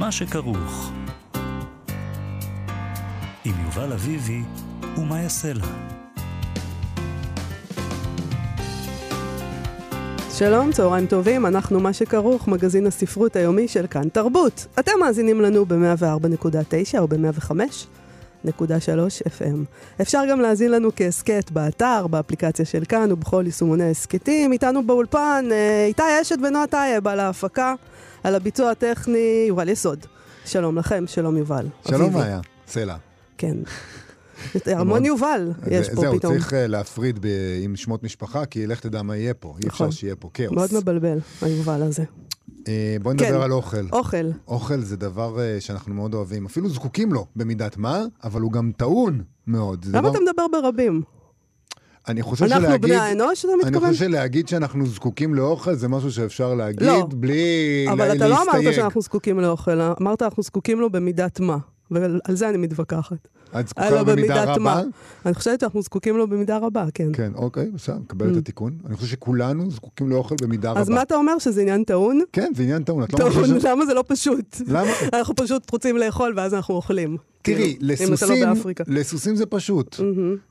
מה שכרוך. עם יובל אביבי ומאיה סלע. שלום, צהריים טובים, אנחנו מה שכרוך, מגזין הספרות היומי של כאן תרבות. אתם מאזינים לנו ב-104.9 או ב-105.3 FM. אפשר גם להאזין לנו כהסכת באתר, באפליקציה של כאן ובכל יישומוני ההסכתים. איתנו באולפן אה, איתי אשת ונועה טייב על ההפקה, על הביצוע הטכני, יובל יסוד. שלום לכם, שלום יובל. שלום. מאיה, סלע. כן. המון יובל יש פה זהו, פתאום. צריך אה, להפריד עם שמות משפחה, כי לך תדע מה יהיה פה. אי נכון. אפשר שיהיה פה כאוס. מאוד מבלבל, היובל הזה. אה, בואי כן. נדבר על אוכל. אוכל. אוכל זה דבר אה, שאנחנו מאוד אוהבים, אפילו זקוקים לו במידת מה, אבל הוא גם טעון מאוד. למה דבר- אתה מדבר ברבים? אני חושב אנחנו שלהגיד... בני האנוש, אתה אני מתכוון? חושב שלהגיד שאנחנו זקוקים לאוכל זה משהו שאפשר להגיד לא. בלי לה- אבל אתה לא אמרת להסתייג. שאנחנו זקוקים לאוכל, אמרת אנחנו זקוקים לו במידת מה. ועל על זה אני מתווכחת. את זקוקה במידה רבה? מה. אני חושבת שאנחנו זקוקים לו במידה רבה, כן. כן, אוקיי, בסדר, מקבל את התיקון. אני חושב שכולנו זקוקים לאוכל במידה רבה. אז מה אתה אומר, שזה עניין טעון? כן, זה עניין טעון. לא טעון, למה זה לא פשוט? למה? אנחנו פשוט רוצים לאכול ואז אנחנו אוכלים. תראי, כאילו, לא לסוסים, באפריקה. לסוסים זה פשוט.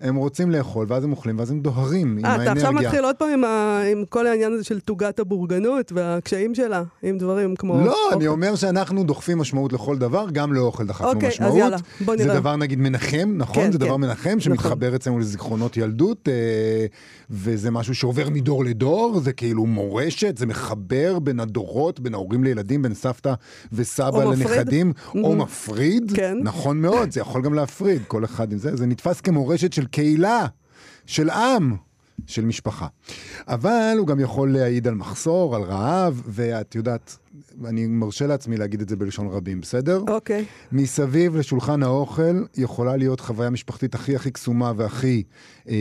הם רוצים לאכול, ואז הם אוכלים, ואז הם דוהרים עם אה, אתה עכשיו האנרגיה. מתחיל עוד פעם עם ה- עם כל העניין הזה של תוגת הבורגנות והקשיים שלה, עם דברים כמו... לא, אני אוכל. אומר שאנחנו דוחפים משמעות לכל דבר, גם לאוכל דחפנו אוקיי, אז משמעות. יאללה, בוא זה נראה. דבר נגיד מנחם, נכון? כן, זה דבר כן. מנחם שמתחבר אצלנו לזיכרונות ילדות, אה, וזה משהו שעובר מדור לדור, זה כאילו מורשת, זה מחבר בין הדורות, בין ההורים לילדים, בין סבתא וסבא או מפריד. לנכדים, או מפריד. כן. נכון מאוד, זה יכול גם להפריד, כל אחד עם זה. זה נתפס כמורשת של קהילה, של עם. של משפחה. אבל הוא גם יכול להעיד על מחסור, על רעב, ואת יודעת, אני מרשה לעצמי להגיד את זה בלשון רבים, בסדר? אוקיי. מסביב לשולחן האוכל יכולה להיות חוויה משפחתית הכי הכי קסומה והכי אה,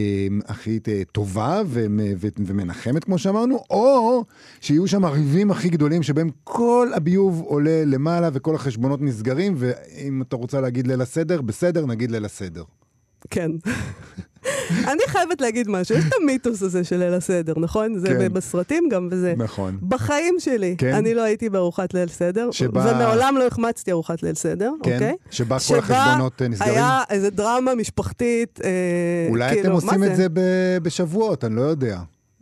הכי אה, טובה ו- ו- ומנחמת, כמו שאמרנו, או שיהיו שם הריבים הכי גדולים שבהם כל הביוב עולה למעלה וכל החשבונות נסגרים, ואם אתה רוצה להגיד ליל הסדר, בסדר, נגיד ליל הסדר. כן. אני חייבת להגיד משהו, יש את המיתוס הזה של ליל הסדר, נכון? זה כן. בסרטים גם וזה. נכון. בחיים שלי, כן. אני לא הייתי בארוחת ליל סדר, שבה- ומעולם לא החמצתי ארוחת ליל סדר, כן, אוקיי? שבה כל החשבונות, אה, נסגרים? היה איזה דרמה משפחתית, אה, אולי כאילו, אתם עושים את זה ב- בשבועות, אני לא יודע.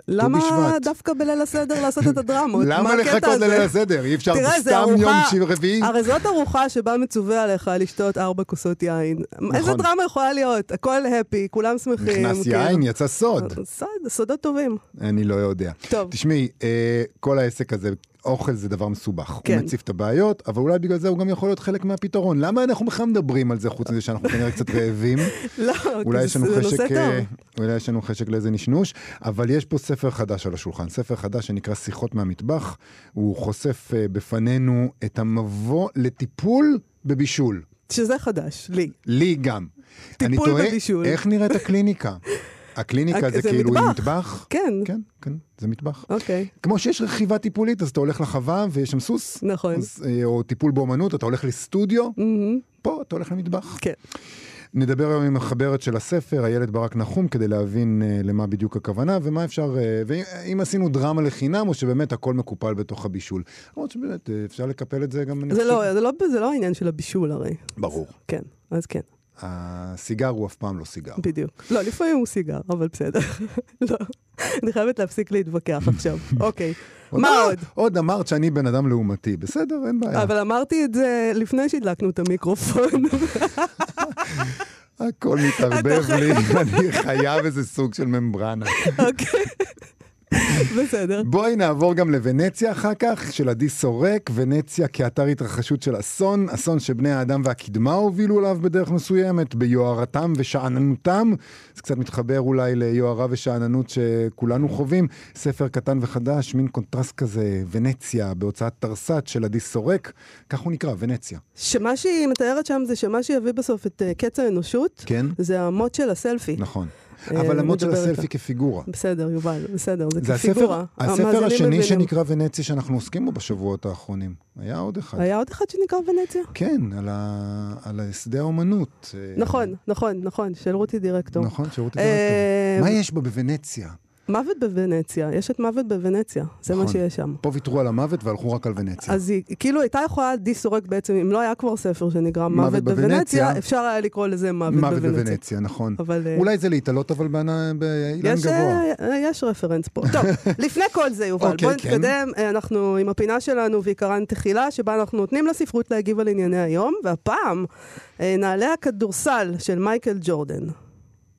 למה. דווקא בליל הסדר לעשות את הדרמות? מה למה לחכות? לליל הסדר? אי אפשר סתם יום רביעי? הרי זאת ארוחה שבה מצווה עליך לשתות ארבע כוסות יין. איזה דרמה יכולה להיות? הכל הפי, כולם שמחים. נכנס כאילו. יין, יצא סוד. סוד, סודות טובים. אני לא יודע. טוב. תשמעי, אה, כל העסק הזה, אוכל זה דבר מסובך. כן. הוא מציף את הבעיות, אבל אולי בגלל זה הוא גם יכול להיות חלק מהפתרון. למה אנחנו בכלל מדברים על זה, חוץ מזה שאנחנו כנראה קצת רעבים? לא, אולי כי יש לנו זה חשק, נושא אה, טוב. אולי יש לנו חשק לאיזה נשנוש, אבל יש פה ספר חדש על השולחן, ספר חדש שנקרא שיחות מהמטבח. הוא חושף אה, בפנינו את המבוא לטיפול בבישול. שזה חדש, לי. לי גם. טיפול אני תוהה, בבישול. איך נראית הקליניקה? הקליניקה הק- זה זה כאילו עם מטבח. מטבח? כן. כן, כן, זה מטבח. אוקיי, כמו שיש רכיבה טיפולית, אז אתה הולך לחווה ויש שם סוס. נכון. אז, אה, או טיפול באומנות, אתה הולך לסטודיו, מהמם, פה אתה הולך למטבח. כן. נדבר היום עם המחברת של הספר, איילת ברק נחום, כדי להבין uh, למה בדיוק הכוונה ומה אפשר, uh, ואם עשינו דרמה לחינם, או שבאמת הכל מקופל בתוך הבישול. למרות שבאמת uh, אפשר לקפל את זה גם... זה לא, זה לא, זה לא העניין של הבישול הרי. ברור. כן, אז כן, הסיגר הוא אף פעם לא סיגר. בדיוק. לא, לפעמים הוא סיגר, אבל בסדר. לא, אני חייבת להפסיק להתווכח עכשיו. אוקיי, מה עוד? עוד אמרת שאני בן אדם לעומתי, בסדר, אין בעיה. אבל אמרתי את זה לפני שהדלקנו את המיקרופון. הכל מתערבב לי, אני חייב איזה סוג של ממברנה. אוקיי. בסדר. בואי נעבור גם לוונציה אחר כך, של עדי סורק, ונציה כאתר התרחשות של אסון, אסון שבני האדם והקדמה הובילו אליו בדרך מסוימת, ביוהרתם ושאננותם. זה קצת מתחבר אולי ליוהרה ושאננות שכולנו חווים. ספר קטן וחדש, מין קונטרס כזה, ונציה, בהוצאת תרס"ט של עדי סורק, כך הוא נקרא, ונציה. שמה שהיא מתארת שם זה שמה שיביא בסוף את אה, קץ האנושות, כן? זה המוט של הסלפי. נכון. אה, אבל המוט של הסלפי. כפיגורה. בסדר, יובל, בסדר, זה זה כפיגורה. הספר השני מבינים. שנקרא ונציה שאנחנו עוסקים בו בשבועות האחרונים. היה עוד אחד. היה עוד אחד שנקרא ונציה? כן, על, ה... על שדה האומנות. אה, נכון, נכון, נכון, של רותי דירקטור. נכון, שירות אה, דירקטור. מה יש בה בוונציה? מוות בוונציה, יש את מוות בוונציה, זה מה נכון. שיש שם. פה ויתרו על המוות והלכו רק על ונציה. אז היא כאילו הייתה יכולה די סורק בעצם, אם לא היה כבר ספר שנקרא מוות מוות בוונציה. בוונציה, אפשר היה לקרוא לזה מוות מוות בוונציה. בוונציה, נכון. אבל אה, אולי זה להתעלות אבל באילן גבוה. אה, יש רפרנס פה. טוב, לפני כל זה, יובל, אוקיי, בוא כן. נתקדם. אה, אנחנו עם הפינה שלנו ועיקרן תחילה, שבה אנחנו נותנים לספרות להגיב על ענייני היום, והפעם, אה, נעלי הכדורסל של מייקל ג'ורדן.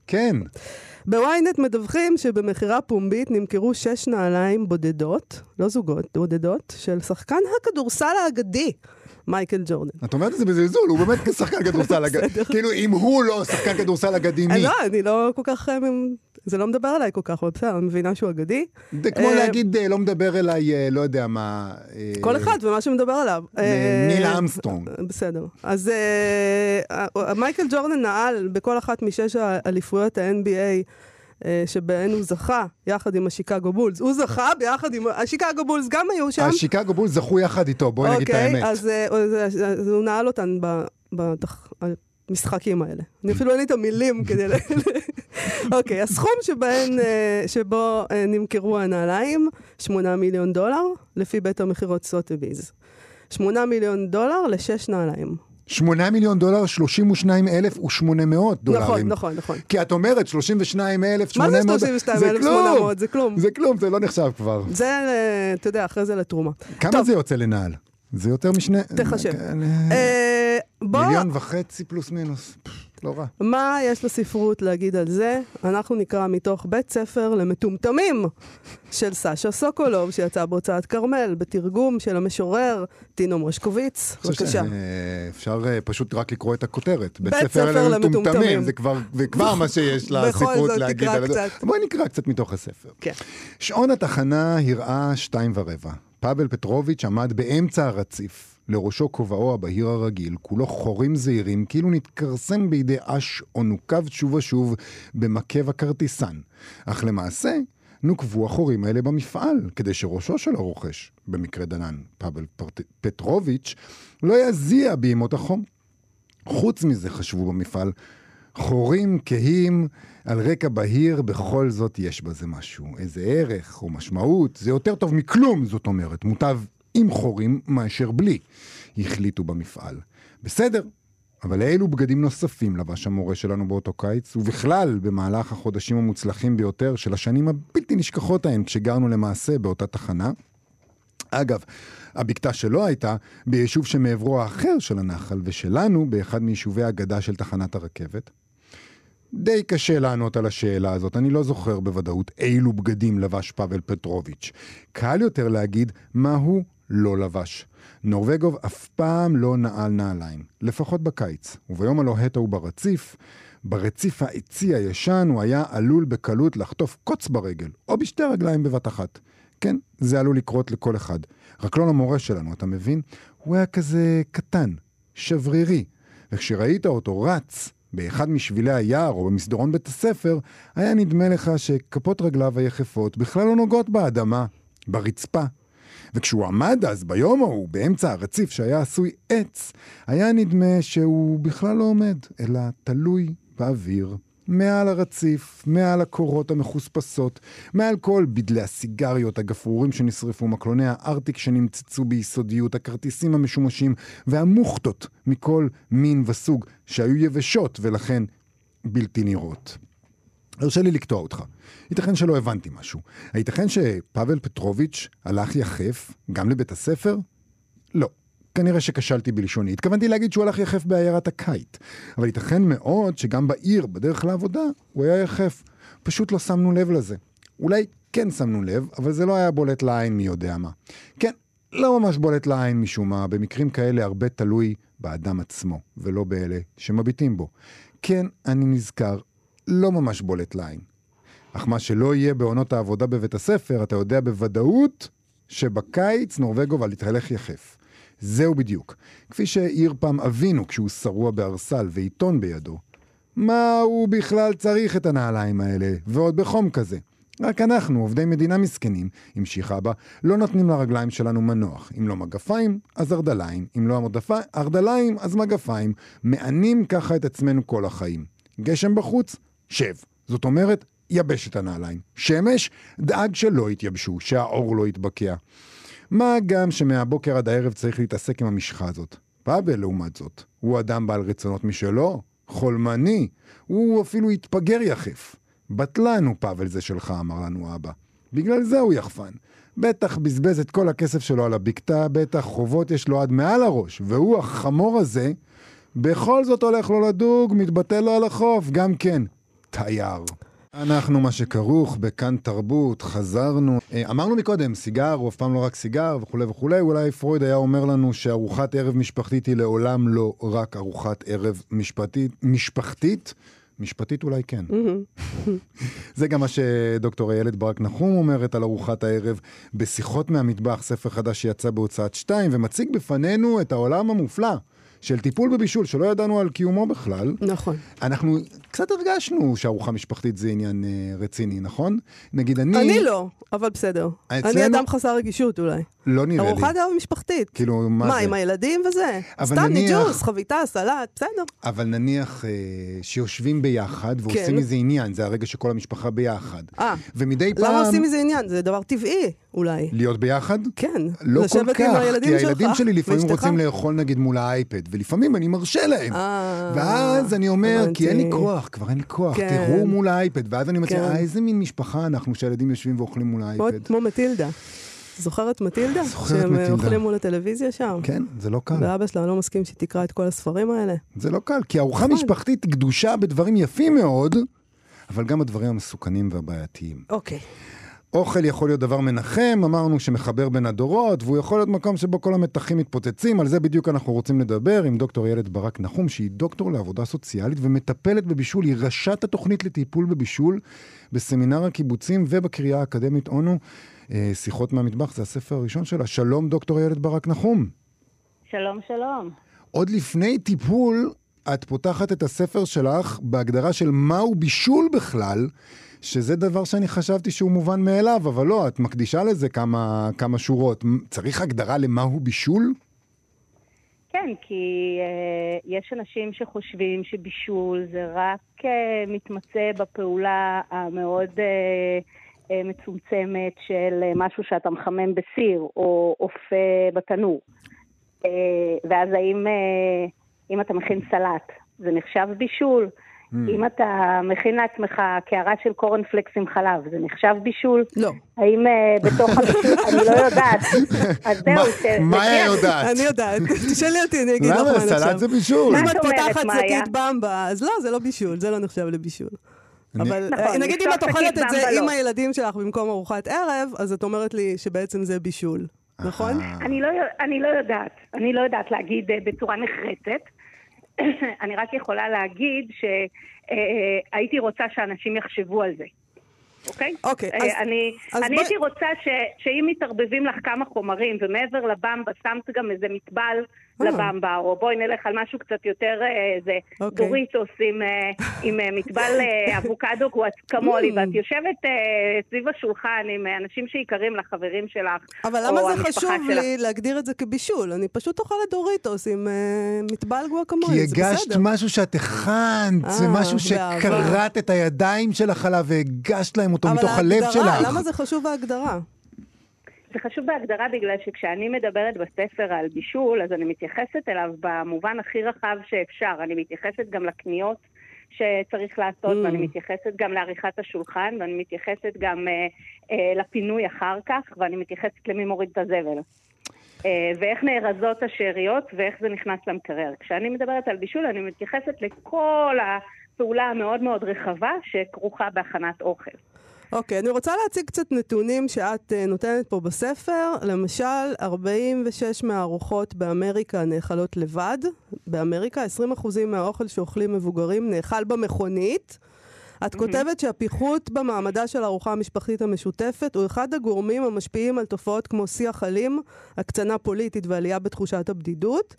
כן, בוויינט מדווחים שבמכירה פומבית נמכרו שש נעליים בודדות, לא זוגות, בודדות, של שחקן הכדורסל האגדי, מייקל ג'ורדן. את אומרת את זה בזלזול, הוא באמת שחקן כדורסל אגדי. כאילו, אם הוא לא שחקן כדורסל אגדי, מי? לא, אני לא כל כך, אה, זה לא מדבר עליי כל כך, אבל בסדר, אני מבינה שהוא אגדי. זה כמו אה, להגיד, אה, לא מדבר אליי, אה, לא יודע מה... אה, כל אחד ומה שמדבר עליו. אה, ניל ארמסטרונג. בסדר. אז אה, אה, מייקל ג'ורדן נעל בכל אחת משש האליפויות ה-NBA. אה, שבהן הוא זכה יחד עם השיקגו בולס. הוא זכה ביחד עם... השיקגו בולס גם היו שם. השיקגו בול זכו יחד איתו, בואי נגיד את האמת. אוקיי, אז, אה, אז, אז הוא נעל אותן ב- בתח- המשחקים האלה. אני אפילו אין לי את המילים כדי. אוקיי, הסכום שבהן, אה, שבו אה, נמכרו הנעליים, 8 מיליון דולר, לפי בית המכירות סוטביז. 8 מיליון דולר לשש נעליים. 8 מיליון דולר, 32,800 דולרים. נכון, נכון, נכון. כי את אומרת 32,800... מה זה 32,800? זה כלום. זה כלום, זה לא נחשב כבר. זה, אה, אתה יודע, אחרי זה לתרומה. כמה טוב. זה יוצא לנעל? זה יותר משני... תחשב. אה, בוא, מיליון וחצי פלוס מינוס. לא רע. מה יש לספרות להגיד על זה? אנחנו נקרא מתוך בית ספר למטומטמים של סשה סוקולוב, שיצא בהוצאת כרמל, בתרגום של המשורר טינו מושקוביץ. בבקשה. שאפשר אה, פשוט רק לקרוא את הכותרת. בית ספר למטומטמים. זה כבר- מה שיש לספרות להגיד. על זה. בואי נקרא קצת מתוך הספר. כן. שעון התחנה הראה שתיים ורבע. פאבל פטרוביץ' עמד באמצע הרציף. לראשו כובעו הבהיר הרגיל, כולו חורים זעירים, כאילו נתכרסם בידי אש או נוקב שוב ושוב במקב הכרטיסן. אך למעשה, נוקבו החורים האלה במפעל, כדי שראשו של הרוכש, במקרה דנן, פאבל פרט... פטרוביץ', לא יזיע בימות החום. חוץ מזה חשבו במפעל, חורים כהים על רקע בהיר, בכל זאת יש בזה משהו. איזה ערך או משמעות, זה יותר טוב מכלום, זאת אומרת. מוטב עם חורים מאשר בלי, החליטו במפעל. בסדר, אבל אילו בגדים נוספים לבש המורה שלנו באותו קיץ, ובכלל במהלך החודשים המוצלחים ביותר של השנים הבלתי נשכחות ההן, כשגרנו למעשה באותה תחנה. אגב, הבקתה שלו הייתה ביישוב שמעברו האחר של הנחל, ושלנו באחד מיישובי הגדה של תחנת הרכבת. די קשה לענות על השאלה הזאת, אני לא זוכר בוודאות אילו בגדים לבש פאבל פטרוביץ'. קל יותר להגיד מה הוא לא לבש. נורווגוב אף פעם לא נעל נעליים, לפחות בקיץ, וביום הלוהט ההוא ברציף, ברציף העצי הישן הוא היה עלול בקלות לחטוף קוץ ברגל, או בשתי רגליים בבת אחת. כן, זה עלול לקרות לכל אחד. רק לא למורה שלנו, אתה מבין? הוא היה כזה קטן, שברירי, וכשראית אותו רץ באחד משבילי היער או במסדרון בית הספר, היה נדמה לך שכפות רגליו היחפות בכלל לא נוגעות באדמה, ברצפה. וכשהוא עמד אז ביום ההוא, באמצע הרציף שהיה עשוי עץ, היה נדמה שהוא בכלל לא עומד, אלא תלוי באוויר. מעל הרציף, מעל הקורות המחוספסות, מעל כל בדלי הסיגריות, הגפרורים שנשרפו, מקלוני הארטיק שנמצצו ביסודיות, הכרטיסים המשומשים והמוכתות מכל מין וסוג שהיו יבשות ולכן בלתי נראות. הרשה לי לקטוע אותך. ייתכן שלא הבנתי משהו. הייתכן שפאבל פטרוביץ' הלך יחף גם לבית הספר? לא. כנראה שכשלתי בלשוני. התכוונתי להגיד שהוא הלך יחף בעיירת הקיט. אבל ייתכן מאוד שגם בעיר, בדרך לעבודה, הוא היה יחף. פשוט לא שמנו לב לזה. אולי כן שמנו לב, אבל זה לא היה בולט לעין מי יודע מה. כן, לא ממש בולט לעין משום מה, במקרים כאלה הרבה תלוי באדם עצמו, ולא באלה שמביטים בו. כן, אני נזכר, לא ממש בולט לעין. אך מה שלא יהיה בעונות העבודה בבית הספר, אתה יודע בוודאות שבקיץ נורבגו ולהתהלך יחף. זהו בדיוק. כפי שהעיר פעם אבינו כשהוא שרוע בארסל ועיתון בידו. מה הוא בכלל צריך את הנעליים האלה, ועוד בחום כזה? רק אנחנו, עובדי מדינה מסכנים, המשיכה בה, לא נותנים לרגליים שלנו מנוח. אם לא מגפיים, אז ארדליים. אם לא המודפיים, ארדליים, אז מגפיים. מענים ככה את עצמנו כל החיים. גשם בחוץ? שב. זאת אומרת, יבש את הנעליים. שמש? דאג שלא יתייבשו, שהאור לא יתבקע. מה גם שמהבוקר עד הערב צריך להתעסק עם המשחה הזאת. פאבל, לעומת זאת, הוא אדם בעל רצונות משלו, חולמני, הוא אפילו התפגר יחף. בטלן הוא פאבל זה שלך, אמר לנו אבא. בגלל זה הוא יחפן. בטח בזבז את כל הכסף שלו על הבקתה, בטח חובות יש לו עד מעל הראש, והוא, החמור הזה, בכל זאת הולך לו לדוג, מתבטל לו על החוף, גם כן. תייר. אנחנו מה שכרוך בכאן תרבות, חזרנו. אה, אמרנו מקודם, סיגר הוא אף פעם לא רק סיגר וכולי וכולי, אולי פרויד היה אומר לנו שארוחת ערב משפחתית היא לעולם לא רק ארוחת ערב משפטית, משפחתית. משפטית אולי כן. זה גם מה שדוקטור איילת ברק נחום אומרת על ארוחת הערב בשיחות מהמטבח, ספר חדש שיצא בהוצאת שתיים, ומציג בפנינו את העולם המופלא. של טיפול בבישול, שלא ידענו על קיומו בכלל. נכון. אנחנו קצת הרגשנו שארוחה משפחתית זה עניין אה, רציני, נכון? נגיד אני... אני לא, אבל בסדר. אצלנו- אני אדם חסר רגישות אולי. לא נראה לי. ארוחת ערב משפחתית. כאילו, מה מה, זה? עם הילדים וזה? סתם נניח- ניג'וס, חביתה, סלט, בסדר. אבל נניח אה, שיושבים ביחד ועושים כן. מזה עניין, זה הרגע שכל המשפחה ביחד. אה, ומדי פעם... למה עושים מזה עניין? זה דבר טבעי, אולי. להיות ביחד? כן. לא כל כך, עם הילדים כי שלך. הילדים שלי לפעמים ואשתך. רוצים לאכול נגיד מול האייפד, ולפעמים אני מרשה להם. אה, ואז אני אומר, כי אין לי. כוח, כבר אין לי כוח, כן. תראו מול האייפד. ואז אני מציע, כן. אה, איזה מין משפחה אנחנו שהילדים יושבים ואוכלים מול האייפד. כמו מטילדה. זוכרת מטילדה? זוכרת שהם אה, מטילדה. אוכלים מול הטלוויזיה שם? כן, זה לא קל. ואבא שלה לא מסכים שהיא תקרא את כל הספרים האלה. זה לא קל, כי ארוחה נכון. משפחתית גדושה בדברים יפים מאוד, אבל גם בדברים המסוכנים והבעייתיים. אוקיי. אוכל יכול להיות דבר מנחם, אמרנו שמחבר בין הדורות, והוא יכול להיות מקום שבו כל המתחים מתפוצצים, על זה בדיוק אנחנו רוצים לדבר עם דוקטור איילת ברק נחום, שהיא דוקטור לעבודה סוציאלית ומטפלת בבישול, היא ראשת התוכנית לטיפול בבישול בסמינר הקיבוצים ובקריאה האקדמית אונו. אה, שיחות מהמטבח, זה הספר הראשון שלה. שלום, דוקטור איילת ברק נחום. שלום, שלום. עוד לפני טיפול, את פותחת את הספר שלך בהגדרה של מהו בישול בכלל, שזה דבר שאני חשבתי שהוא מובן מאליו, אבל לא, את מקדישה לזה כמה, כמה שורות. צריך הגדרה למהו בישול? כן, כי אה, יש אנשים שחושבים שבישול זה רק אה, מתמצא בפעולה המאוד אה, אה, מצומצמת של אה, משהו שאתה מחמם בסיר או אופה בתנור. אה, ואז האם אם אתה מכין סלט, זה נחשב בישול? אם אתה מכין לעצמך קערה של קורנפלקס עם חלב, זה נחשב בישול? לא. האם אה, בתוך הבישול, אני לא יודעת. אז זהו, ש- מה זה היא. יודעת? אני יודעת. תשאלי אותי, אני אגיד לך מה למה? נחשב. סלט זה בישול. אם את פותחת? שקית במבה, אז לא, זה לא בישול, זה לא נחשב לבישול. אבל נכון, אה, נגיד אם את אוכלת את זה עם לא. הילדים שלך במקום ארוחת ערב, אז את אומרת לי שבעצם זה בישול, נכון? אה, אני לא, אני לא יודעת, אני לא יודעת להגיד בצורה נחרצת. אני רק יכולה להגיד שהייתי רוצה שאנשים יחשבו על זה, אוקיי? אוקיי, אה, אז- אני, אז אני בואי- הייתי רוצה ש, שאם מתערבבים לך כמה חומרים, ומעבר לבמבה שמת גם איזה מטבל. לבמבה, או בואי נלך על משהו קצת יותר, אה, איזה אוקיי. דוריטוס עם, אה, עם אה, מטבל אה, אבוקדו גואקמולי, Mm. ואת יושבת אה, סביב השולחן עם אה, אנשים שיקרים לך, חברים שלך, אבל למה זה חשוב שלך. לי להגדיר את זה כבישול? אני פשוט אוכלת דוריטוס עם אה, מטבל כי גואקמולי, זה הגשת בסדר. משהו שאת הכנת, זה אה, משהו. שקראת את הידיים שלך עליו והגשת להם אותו אבל מתוך הלב ההגדרה, שלך. למה זה חשוב ההגדרה? זה חשוב בהגדרה בגלל שכשאני מדברת בספר על בישול, אז אני מתייחסת אליו במובן הכי רחב שאפשר. אני מתייחסת גם לקניות שצריך לעשות, Mm. ואני מתייחסת גם לעריכת השולחן, ואני מתייחסת גם אה, אה, לפינוי אחר כך, ואני מתייחסת למי מוריד את הזבל. אה, ואיך נארזות השאריות ואיך זה נכנס למקרר. כשאני מדברת על בישול, אני מתייחסת לכל הפעולה המאוד מאוד רחבה שכרוכה בהכנת אוכל. אוקיי, אני רוצה להציג קצת נתונים שאת uh, נותנת פה בספר. למשל, 46 מהארוחות באמריקה נאכלות לבד. באמריקה 20% מהאוכל שאוכלים מבוגרים נאכל במכונית. את. כותבת שהפיחות במעמדה של הארוחה המשפחתית המשותפת הוא אחד הגורמים המשפיעים על תופעות כמו שיח אלים, הקצנה פוליטית ועלייה בתחושת הבדידות.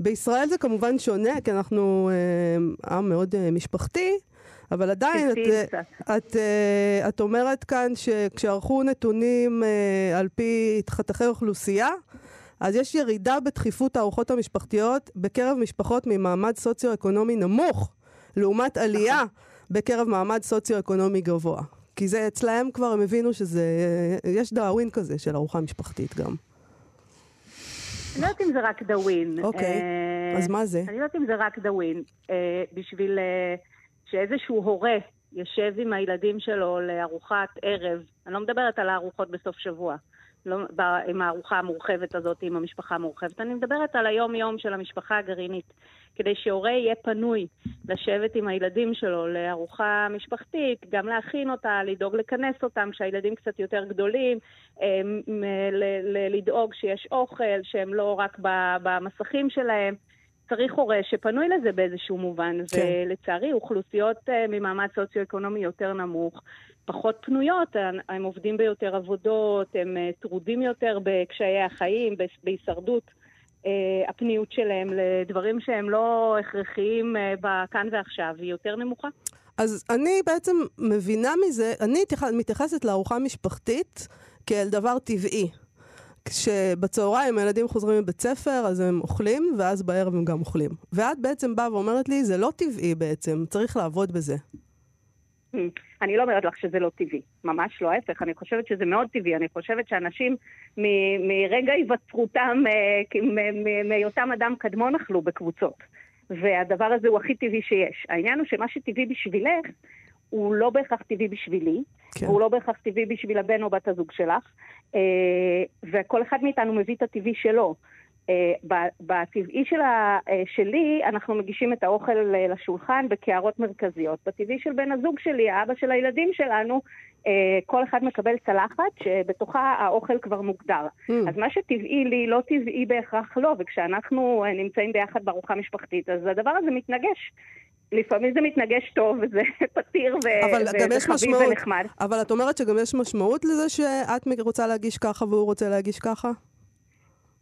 בישראל זה כמובן שונה, כי אנחנו אה, עם מאוד אה, משפחתי, אבל עדיין את, את, את, אה, את אומרת כאן שכשערכו נתונים אה, על פי חתכי אוכלוסייה, אז יש ירידה בתכיפות הארוחות המשפחתיות בקרב משפחות ממעמד סוציו-אקונומי נמוך, לעומת עלייה נכון. בקרב מעמד סוציו-אקונומי גבוה. כי זה אצלהם כבר הם הבינו שזה, יש דאווין כזה של ארוחה משפחתית גם. אני לא יודעת אם זה רק דאווין. אוקיי, אז אה, מה זה? אני לא יודעת אם זה רק דאווין. בשביל שאיזשהו הורה יושב עם הילדים שלו לארוחת ערב, אני לא מדברת על הארוחות בסוף שבוע, לא, עם הארוחה המורחבת הזאת, עם המשפחה המורחבת, אני מדברת על היום-יום של המשפחה הגרעינית. כדי שהורה יהיה פנוי לשבת עם הילדים שלו לארוחה משפחתית, גם להכין אותה, לדאוג לכנס אותם כשהילדים קצת יותר גדולים, אמ, לדאוג שיש אוכל, שהם לא רק במסכים שלהם. צריך הורה שפנוי לזה באיזשהו מובן, כן. ולצערי אוכלוסיות uh, ממעמד סוציו-אקונומי יותר נמוך, פחות פנויות, הם עובדים ביותר עבודות, הם uh, טרודים יותר בקשיי החיים, בהישרדות. uh, הפניות שלהם לדברים שהם לא הכרחיים בכאן ועכשיו, היא יותר נמוכה. אז אני בעצם מבינה מזה, אני מתייחסת לארוחה משפחתית כאל דבר טבעי. כשבצהריים הילדים חוזרים מבית ספר, אז הם אוכלים, ואז בערב הם גם אוכלים. ואת בעצם באה ואומרת לי, זה לא טבעי בעצם, צריך לעבוד בזה. Hmm. אני לא אומרת לך שזה לא טבעי, ממש לא ההפך, אני חושבת שזה מאוד טבעי, אני חושבת שאנשים מ- מרגע היווצרותם, אה, מהיותם אדם קדמון אכלו בקבוצות, והדבר הזה הוא הכי טבעי שיש. העניין הוא שמה שטבעי בשבילך, הוא לא בהכרח טבעי בשבילי, כן. והוא לא בהכרח טבעי בשביל הבן או בת הזוג שלך, אה, וכל אחד מאיתנו מביא את הטבעי שלו. אה, בטבעי שלה, אה, שלי, אנחנו מגישים את האוכל לשולחן בקערות מרכזיות. בטבעי של בן הזוג שלי, האבא של הילדים שלנו, כל אחד מקבל צלחת שבתוכה האוכל כבר מוגדר. Mm. אז מה שטבעי לי, לא טבעי בהכרח לא, וכשאנחנו נמצאים ביחד בארוחה משפחתית, אז הדבר הזה מתנגש. לפעמים זה מתנגש טוב, וזה פתיר וחביב ונחמד. אבל את אומרת שגם יש משמעות לזה שאת רוצה להגיש ככה והוא רוצה להגיש ככה?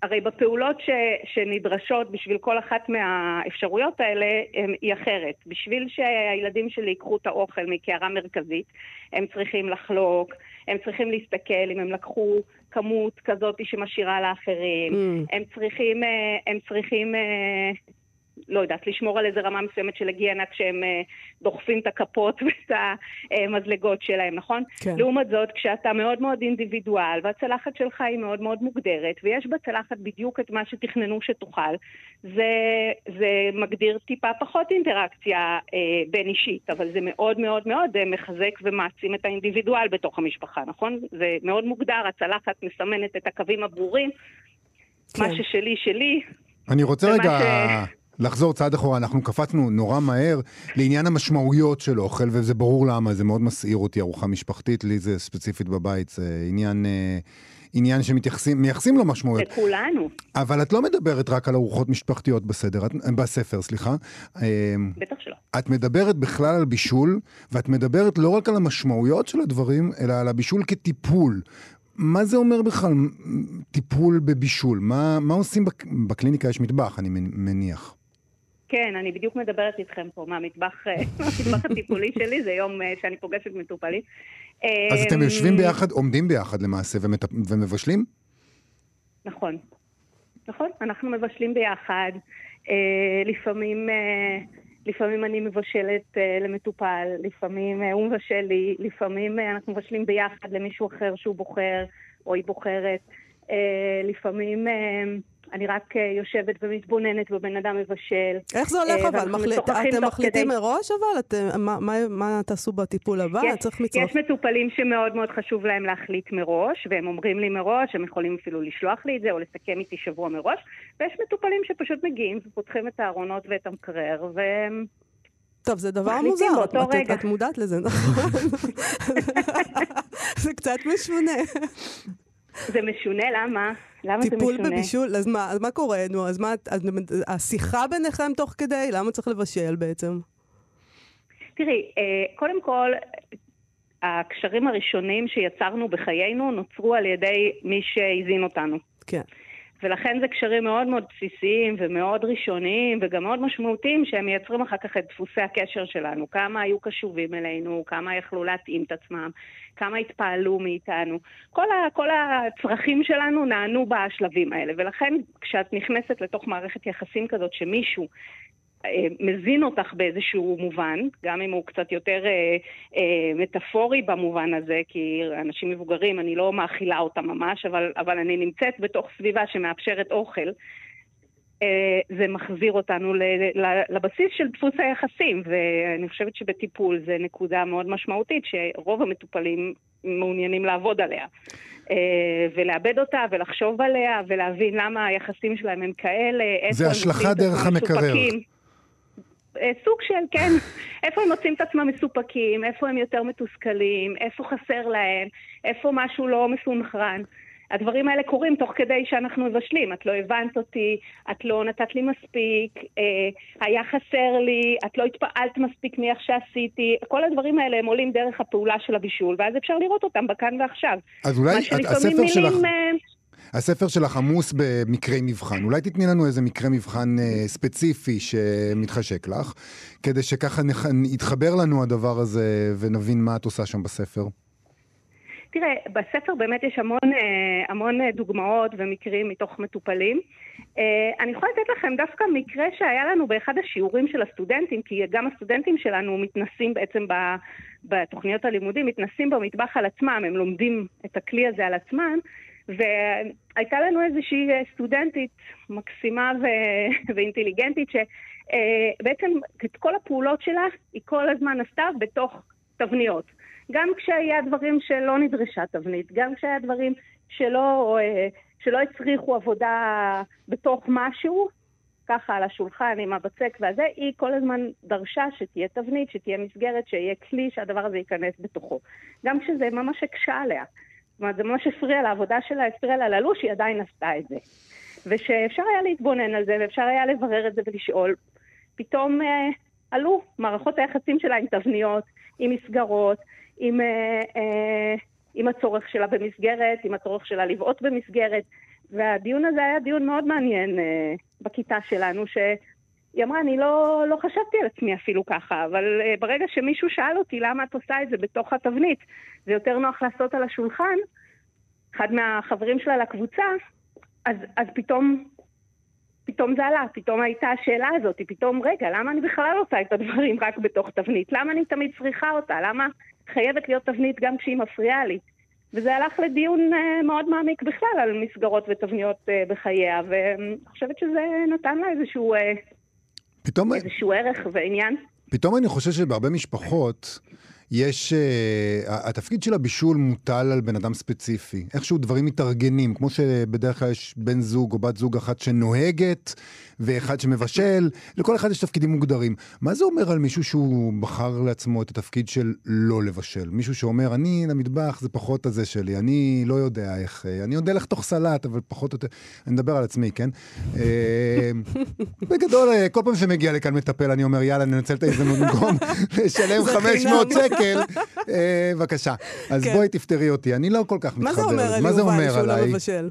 הרי בפעולות ש, שנדרשות בשביל כל אחת מהאפשרויות האלה הם, היא אחרת. בשביל שהילדים שלי ייקחו את האוכל מקערה מרכזית, הם צריכים לחלוק, הם צריכים להסתכל אם הם לקחו כמות כזאת שמשאירה לאחרים, mm. הם צריכים, אה, הם צריכים אה, לא יודעת, לשמור על איזה רמה מסוימת של היגיינה כשהם uh, דוחפים את הכפות ואת המזלגות שלהם, נכון? כן. לעומת זאת, כשאתה מאוד מאוד אינדיבידואל והצלחת שלך היא מאוד מאוד מוגדרת ויש בצלחת בדיוק את מה שתכננו שתאכל, זה, זה מגדיר טיפה פחות אינטראקציה uh, בין אישית, אבל זה מאוד מאוד מאוד uh, מחזק ומעצים את האינדיבידואל בתוך המשפחה, נכון? זה מאוד מוגדר, הצלחת מסמנת את הקווים הברורים. כן. מה ששלי, שלי. אני רוצה רגע... ש... לחזור צעד אחורה, אנחנו קפצנו נורא מהר לעניין המשמעויות של אוכל, וזה ברור למה, זה מאוד מסעיר אותי, ארוחה משפחתית, לי זה ספציפית בבית, זה עניין... אה, עניין שמייחסים לו משמעויות. זה כולנו. אבל את לא מדברת רק על ארוחות משפחתיות בסדר, את, בספר, סליחה. אה, בטח שלא. את מדברת בכלל על בישול, ואת מדברת לא רק על המשמעויות של הדברים, אלא על הבישול כטיפול. מה זה אומר בכלל טיפול בבישול? מה, מה עושים בק... בקליניקה? יש מטבח, אני מניח. כן, אני בדיוק מדברת איתכם פה מהמטבח, אה, מהמטבח הטיפולי שלי, זה יום אה, שאני פוגשת מטופלים. אז אתם אה, יושבים ביחד, עומדים ביחד למעשה. ומבשלים? נכון. נכון, אנחנו מבשלים ביחד. לפעמים, לפעמים אני מבשלת למטופל, לפעמים הוא מבשל לי, לפעמים אנחנו מבשלים ביחד למישהו אחר שהוא בוחר, או היא בוחרת. לפעמים... אני רק אה, יושבת ומתבוננת בבן אדם מבשל. איך זה הולך אה, אבל? מחליט, אתם מחליטים כדי... מראש אבל? אתם, מה, מה, מה תעשו בטיפול הבא? יש, צריך מצרוף. יש מטופלים שמאוד מאוד חשוב להם להחליט מראש, והם אומרים לי מראש, הם יכולים אפילו לשלוח לי את זה או לסכם איתי שבוע מראש, ויש מטופלים שפשוט מגיעים ופותחים את הארונות ואת המקרר, טוב, זה דבר מוזר. את, רגע. את מודעת לזה, נכון? זה קצת משונה. זה משונה, למה? למה זה טיפול משונה? בבישול, אז מה, אז מה קורה? נו, אז מה, אז, השיחה ביניכם תוך כדי? למה צריך לבשל בעצם? תראי, אה, קודם כל, הקשרים הראשונים שיצרנו בחיינו נוצרו על ידי מי שהזין אותנו. כן. ולכן זה קשרים מאוד מאוד בסיסיים ומאוד ראשוניים וגם מאוד משמעותיים שהם מייצרים אחר כך את דפוסי הקשר שלנו. כמה היו קשובים אלינו, כמה יכלו להתאים את עצמם, כמה התפעלו מאיתנו. כל, ה, כל הצרכים שלנו נענו בשלבים האלה, ולכן כשאת נכנסת לתוך מערכת יחסים כזאת שמישהו מזין אותך באיזשהו מובן, גם אם הוא קצת יותר אה, אה, מטאפורי במובן הזה, כי אנשים מבוגרים, אני לא מאכילה אותם ממש, אבל, אבל אני נמצאת בתוך סביבה שמאפשרת אוכל. אה, זה מחזיר אותנו ל, ל, לבסיס של דפוס היחסים, ואני חושבת שבטיפול זה נקודה מאוד משמעותית שרוב המטופלים מעוניינים לעבוד עליה. אה, ולאבד אותה, ולחשוב עליה, ולהבין למה היחסים שלהם הם כאלה, איפה זה הם השלכה מוצאים את דרך המקרר. אה, סוג של, כן. איפה הם מוצאים את עצמם מסופקים, איפה הם יותר מתוסכלים, איפה חסר להם, איפה משהו לא מסונכרן. הדברים האלה קורים תוך כדי שאנחנו מבשלים. את לא הבנת אותי, את לא נתת לי מספיק, אה, היה חסר לי, את לא התפעלת מספיק מאיך שעשיתי. כל הדברים האלה הם עולים דרך הפעולה של הבישול, ואז אפשר לראות אותם בכאן ועכשיו. אז אולי מה את- שלפעמים הספר שלך, מילים... הספר שלך עמוס במקרי מבחן. אולי תתני לנו איזה מקרה מבחן אה, ספציפי שמתחשק לך, כדי שככה נח... יתחבר לנו הדבר הזה ונבין מה את עושה שם בספר. תראה, בספר באמת יש המון, אה, המון אה, דוגמאות ומקרים מתוך מטופלים. אני יכולה לתת לכם דווקא מקרה שהיה לנו באחד השיעורים של הסטודנטים, כי גם הסטודנטים שלנו מתנסים בעצם בתוכניות הלימודים, מתנסים במטבח על עצמם, הם לומדים את הכלי הזה על עצמם, והייתה לנו איזושהי אה, סטודנטית מקסימה ו- ואינטליגנטית, שבעצם את כל הפעולות שלה היא כל הזמן עשתה בתוך תבניות. גם כשהיה דברים שלא נדרשה תבנית, גם כשהיה דברים שלא, אה, שלא הצריכו עבודה בתוך משהו, ככה על השולחן עם הבצק והזה, היא כל הזמן דרשה שתהיה תבנית, שתהיה מסגרת, שיהיה כלי שהדבר הזה ייכנס בתוכו. גם כשזה ממש הקשה עליה. זאת אומרת, זה ממש הפריע לעבודה שלה, הפריע לה ללוש, היא עדיין עשתה את זה. ושאפשר היה להתבונן על זה, ואפשר היה לברר את זה ולשאול. פתאום אה, עלו מערכות היחסים שלה עם תבניות, עם מסגרות, עם, אה, אה, עם הצורך שלה במסגרת, עם הצורך שלה לבעוט במסגרת. והדיון הזה היה דיון מאוד מעניין אה, בכיתה שלנו, שהיא אמרה, אני לא, לא חשבתי על עצמי אפילו ככה, אבל אה, ברגע שמישהו שאל אותי למה את עושה את זה בתוך התבנית, זה יותר נוח לעשות על השולחן, אחד מהחברים שלה לקבוצה, אז, אז פתאום, פתאום זה עלה, פתאום הייתה השאלה הזאת, פתאום, רגע, למה אני בכלל עושה את הדברים רק בתוך תבנית? למה אני תמיד צריכה אותה? למה חייבת להיות תבנית גם כשהיא מפריעה לי? וזה הלך לדיון uh, מאוד מעמיק בכלל על מסגרות ותבניות uh, בחייה, ואני חושבת שזה נתן לה איזשהו, uh, פתאום, איזשהו ערך ועניין. פתאום אני חושב שבהרבה משפחות יש... Uh, התפקיד של הבישול מוטל על בן אדם ספציפי. איכשהו דברים מתארגנים, כמו שבדרך כלל יש בן זוג או בת זוג אחת שנוהגת ואחד שמבשל, לכל אחד יש תפקידים מוגדרים. מה זה אומר על מישהו שהוא בחר לעצמו את התפקיד של לא לבשל? מישהו שאומר, אני למטבח זה פחות הזה שלי, אני לא יודע איך, אה, אני יודע לחתוך סלט, אבל פחות או יותר... אני מדבר על עצמי, כן? אה, בגדול, כל פעם שמגיע לכאן מטפל, אני אומר, יאללה, ננצל את ההזדמנות במקום לשלם זה 500 חינם. שקל. אה, בבקשה. אז כן. בואי תפתרי אותי, אני לא כל כך מתחבר. מה זה אומר. על מה זה יובל אומר שהוא לא? מבשל?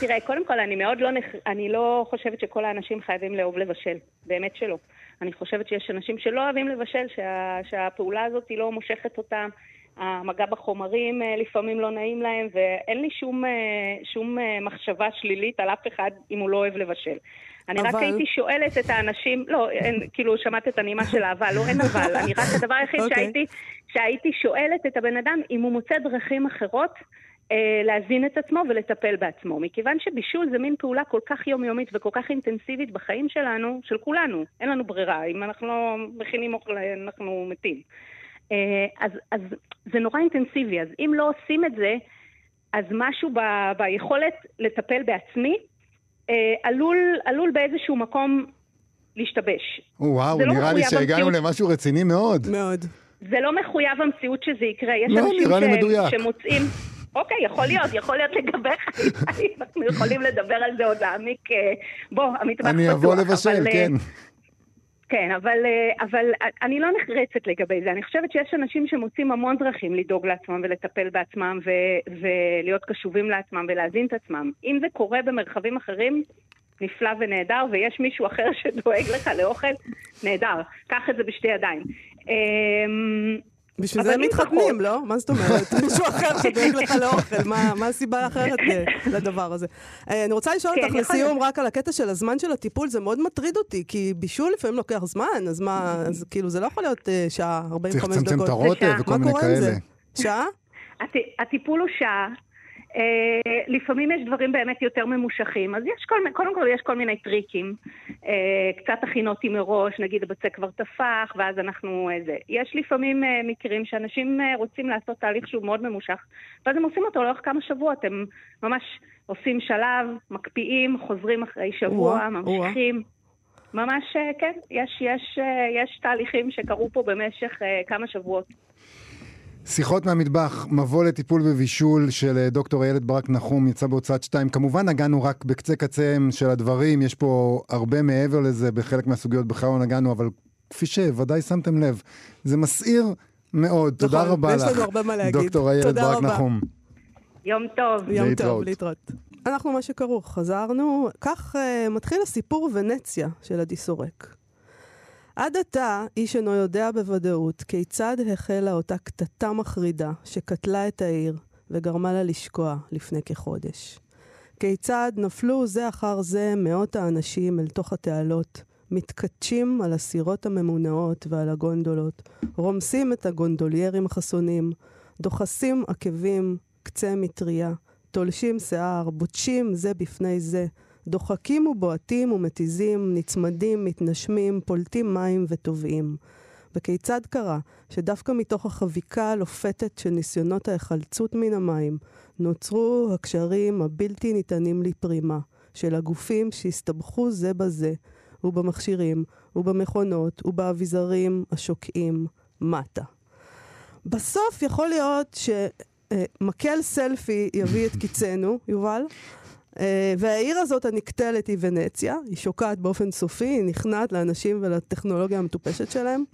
תראה, קודם כל, אני מאוד לא, נח... אני לא חושבת שכל האנשים חייבים לאהוב לבשל. באמת שלא. אני חושבת שיש אנשים שלא אוהבים לבשל, שה... שהפעולה הזאת היא לא מושכת אותם. המגע בחומרים אה, לפעמים לא נעים להם, ואין לי שום, אה, שום מחשבה שלילית על אף אחד אם הוא לא אוהב לבשל. אני רק אבל- הייתי שואלת את האנשים, לא, אין, כאילו, שמעת את הנימה של האבל, לא, אין אבל. אני רק, הדבר היחיד אוקיי. שהייתי, שהייתי שואלת את הבן אדם אם הוא מוצא דרכים אחרות אה, להזין את עצמו ולטפל בעצמו. מכיוון שבישול זה מין פעולה כל כך יומיומית וכל כך אינטנסיבית בחיים שלנו, של כולנו, אין לנו ברירה. אם אנחנו לא מכינים אוכל, אנחנו מתים. אה, אז, אז זה נורא אינטנסיבי, אז אם לא עושים את זה, אז משהו ב, ביכולת לטפל בעצמי עלול, עלול באיזשהו מקום להשתבש. וואו, לא נראה לי שהגענו המציאות. למשהו רציני מאוד. מאוד. זה לא מחויב המציאות שזה יקרה. יש לא, אנשים נראה לי ש- מדויק. שמוצאים... אוקיי, יכול להיות, יכול להיות לגביך, אנחנו יכולים לדבר על זה עוד להעמיק. אה, בוא, המטבח פתוח. אני אבוא לבשל, אבל, אה, כן. כן, אבל, אה, אבל אני לא נחרצת לגבי זה. אני חושבת שיש אנשים שמוצאים המון דרכים לדאוג לעצמם ולטפל בעצמם ו- ולהיות קשובים לעצמם ולהזין את עצמם. אם זה קורה במרחבים אחרים, נפלא ונהדר, ויש מישהו אחר שדואג לך לאוכל, נהדר. קח את זה בשתי ידיים. בשביל זה הם מתחתנים, לא? מה זאת אומרת? מישהו אחר שדואג לך לאוכל, מה- מה הסיבה האחרת לדבר הזה? אה, אני רוצה לשאול כן, אותך לסיום רק על הקטע של הזמן של הטיפול, זה מאוד מטריד אותי, כי בישול לפעמים לוקח זמן, אז מה, אז כאילו זה לא יכול להיות אה, שעה, 45 צריך דקות. לצמצם את הרוטב. וכל מה מיני? כאלה. שעה? הט- הטיפול הוא שעה. אה, לפעמים יש דברים באמת יותר ממושכים, אז יש כל, קודם כל יש כל מיני טריקים. אה, קצת הכין אותי מראש, נגיד הבצק כבר טפח, ואז אנחנו... זה. יש לפעמים אה, מקרים שאנשים אה, רוצים לעשות תהליך שהוא מאוד ממושך, ואז הם עושים אותו לאורך כמה שבועות, הם ממש עושים שלב, מקפיאים, חוזרים אחרי שבוע, או-אה, ממשיכים. ממש, אה, כן, יש, יש, אה, יש תהליכים שקרו פה במשך אה, כמה שבועות. שיחות מהמטבח, מבוא לטיפול בבישול של אה, דוקטור איילת ברק נחום, יצא בהוצאת שתיים. כמובן נגענו רק בקצה קצהם של הדברים, יש פה הרבה מעבר לזה, בחלק מהסוגיות בכלל לא נגענו, אבל כפי שוודאי שמתם לב, זה מסעיר מאוד. תודה נכון, רבה ויש לך. דוקטור איילת תודה ברק רבה. נחום. יום טוב. יום טוב, להתראות. להתראות. אנחנו מה שכרוך, חזרנו. כך uh, מתחיל הסיפור ונציה של הדיסורק. עד עתה איש אינו יודע בוודאות כיצד החלה אותה קטטה מחרידה שקטלה את העיר וגרמה לה לשקוע לפני כחודש. כיצד נפלו זה אחר זה מאות האנשים אל תוך התעלות, מתכתשים על הסירות הממונעות ועל הגונדולות, רומסים את הגונדוליירים החסונים, דוחסים עקבים, קצה מטריה, תולשים שיער, בוטשים זה בפני זה, דוחקים ובועטים ומתיזים, נצמדים, מתנשמים, פולטים מים וטובעים. וכיצד קרה שדווקא מתוך החביקה הלופתת של ניסיונות ההיחלצות מן המים, נוצרו הקשרים הבלתי ניתנים לפרימה של הגופים שהסתבכו זה בזה, ובמכשירים, ובמכונות, ובאביזרים השוקעים מטה. בסוף יכול להיות שמקל סלפי יביא את קיצנו, יובל. אה, והעיר הזאת הנקטלת היא ונציה, היא שוקעת באופן סופי, היא נכנעת לאנשים ולטכנולוגיה המטופשת שלהם.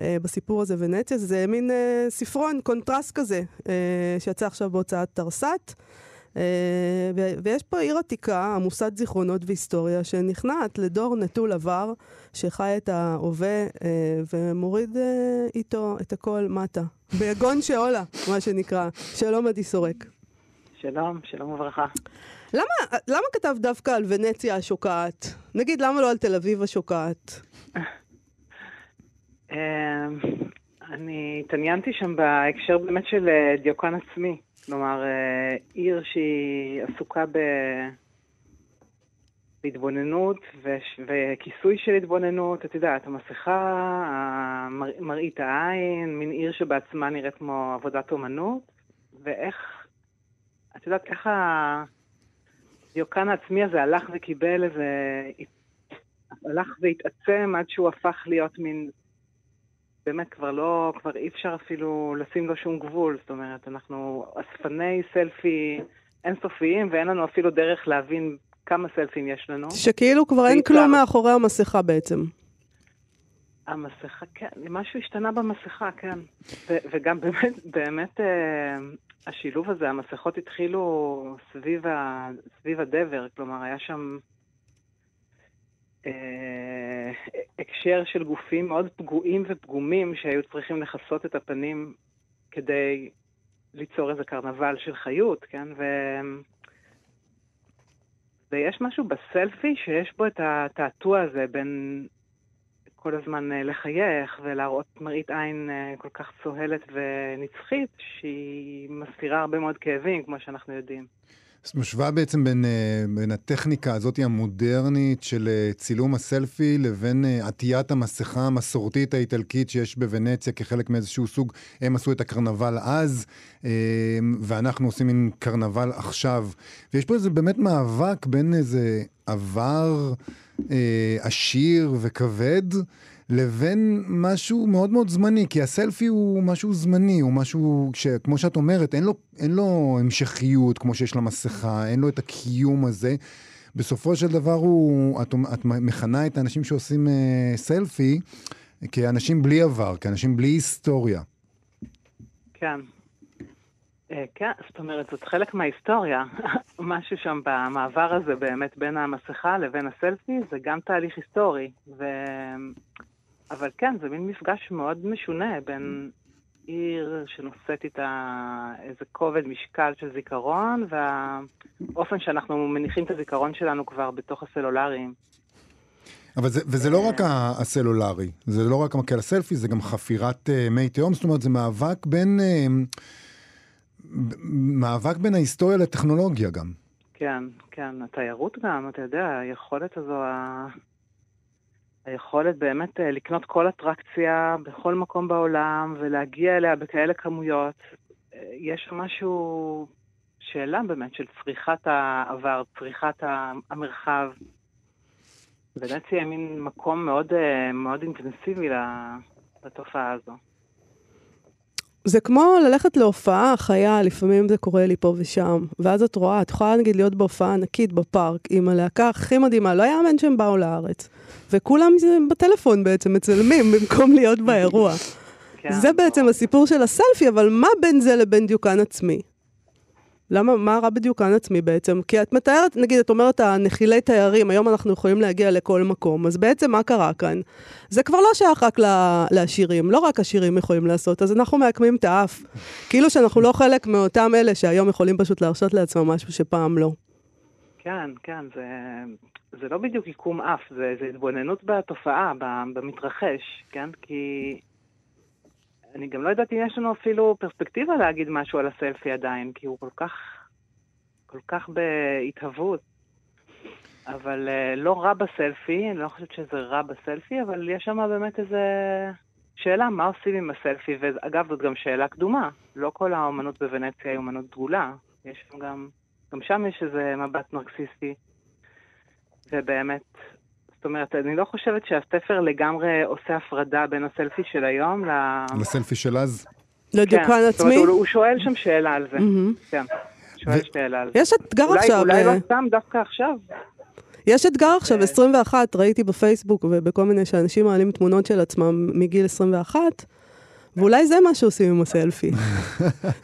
אה, בסיפור הזה ונציה, זה מין אה, ספרון, קונטרס כזה, שיצא עכשיו בהוצאת תרס"ט. ויש פה עיר עתיקה, עמוסת זיכרונות והיסטוריה, שנכנעת לדור נטול עבר, שחי את ההווה ומוריד איתו את הכל מטה. ביגון שאולה, מה שנקרא. שלום עדי סורק. שלום, שלום וברכה. למה, למה כתב דווקא על ונציה השוקעת? נגיד, למה לא על תל אביב השוקעת? אמ, אני התעניינתי שם בהקשר באמת של אה, דיוקן עצמי. כלומר, אה, עיר שהיא עסוקה ב... בהתבוננות וש... וכיסוי של התבוננות, את יודעת, המסכה, המר... מראית העין, מין עיר שבעצמה נראית כמו עבודת אומנות, ואיך, את יודעת, איך הדיוקן העצמי הזה הלך וקיבל איזה... הלך והתעצם עד שהוא הפך להיות מין... באמת כבר לא, כבר אי אפשר אפילו לשים לו שום גבול. זאת אומרת, אנחנו אספני סלפי אינסופיים, ואין לנו אפילו דרך להבין כמה סלפים יש לנו. שכאילו כבר אין כלום מאחורי המסכה בעצם. המסכה, כן, משהו השתנה במסכה, כן. ו- וגם באמת, באמת אה, השילוב הזה, המסכות התחילו סביב, ה- סביב הדבר, כלומר, היה שם אה, הקשר של גופים מאוד פגועים ופגומים שהיו צריכים לכסות את הפנים כדי ליצור איזה קרנבל של חיות, כן? ו... ויש משהו בסלפי שיש בו את התעתוע הזה בין כל הזמן אה, לחייך ולהראות מראית עין אה, כל כך צוהלת ונצחית, שהיא מסתירה הרבה מאוד כאבים, כמו שאנחנו יודעים. אז משווה בעצם בין, אה, בין הטכניקה הזאת המודרנית של צילום הסלפי לבין עטיית המסכה המסורתית האיטלקית שיש בוונציה כחלק מאיזשהו סוג, הם עשו את הקרנבל אז, ואנחנו עושים מין קרנבל עכשיו. ויש פה איזה באמת מאבק בין איזה עבר אה, עשיר וכבד, לבין משהו מאוד מאוד זמני, כי הסלפי הוא משהו זמני, הוא משהו שכמו שאת אומרת, אין לו, אין לו המשכיות כמו שיש למסכה, אין לו את הקיום הזה. בסופו של דבר הוא, את, את מכנה את האנשים שעושים אה, סלפי כאנשים בלי עבר, כאנשים בלי היסטוריה. כן. אה, כן, זאת אומרת, זאת חלק מההיסטוריה. משהו שם במעבר הזה באמת בין המסכה לבין הסלפי, זה גם תהליך היסטורי. ו... אבל כן, זה מין מפגש מאוד משונה בין עיר שנושאת איתה איזה כובד משקל של זיכרון, והאופן שאנחנו מניחים את הזיכרון שלנו כבר בתוך הסלולריים. אבל זה, וזה לא רק הסלולרי, זה לא רק המקל הסלפי, זה גם חפירת uh, מי תהום, זאת אומרת, זה מאבק בין, uh, מאבק בין ההיסטוריה לטכנולוגיה גם. כן, כן, התיירות גם, אתה יודע, היכולת הזו, היכולת באמת אה, לקנות כל אטרקציה בכל מקום בעולם ולהגיע אליה בכאלה כמויות. אה, יש משהו, שאלה באמת של צריכת העבר, צריכת המרחב. ונציה היא מין מקום מאוד, אה, מאוד אינטנסיבי לתופעה הזו. זה כמו ללכת להופעה חיה, לפעמים זה קורה לי פה ושם, ואז את רואה, את יכולה נגיד להיות בהופעה ענקית בפארק עם הלהקה הכי מדהימה, לא יאמן שהם באו לארץ. וכולם בטלפון בעצם מצלמים במקום להיות באירוע. כן. זה בעצם הסיפור של הסלפי, אבל מה בין זה לבין דיוקן עצמי? למה, מה רע בדיוקן עצמי בעצם? כי את מתארת, נגיד, את אומרת, הנחילי תיירים, היום אנחנו יכולים להגיע לכל מקום, אז בעצם מה קרה כאן? זה כבר לא שייך רק לעשירים, לא רק עשירים יכולים לעשות, אז אנחנו מעקמים את האף. כאילו שאנחנו לא חלק מאותם אלה שהיום יכולים פשוט להרשות לעצמם משהו שפעם לא. כן, כן, זה, זה לא בדיוק עיקום אף, זה, זה התבוננות בתופעה, במתרחש, כן? כי אני גם לא יודעת אם יש לנו אפילו פרספקטיבה להגיד משהו על הסלפי עדיין, כי הוא כל כך, כל כך בהתהוות. אבל uh, לא רע בסלפי, אני לא חושבת שזה רע בסלפי, אבל יש שם באמת איזה שאלה, מה עושים עם הסלפי? ואגב, זאת גם שאלה קדומה. לא כל האומנות בוונציה היא אומנות דגולה. יש גם, גם שם יש איזה מבט נרקסיסטי. ובאמת, אומרת, אני לא חושבת שהספר לגמרי עושה הפרדה בין הסלפי של היום ל... לסלפי של אז? לדיוקן כן, עצמי? זאת אומרת, הוא, הוא שואל שם שאלה על זה. Mm-hmm. כן, שואל ו... שאלה על זה. יש אתגר אולי, עכשיו... אולי לא אה, סתם דווקא עכשיו. יש אתגר עכשיו, 21, ראיתי בפייסבוק ובכל מיני שאנשים מעלים תמונות של עצמם מגיל 21, ואולי זה מה שעושים עם הסלפי.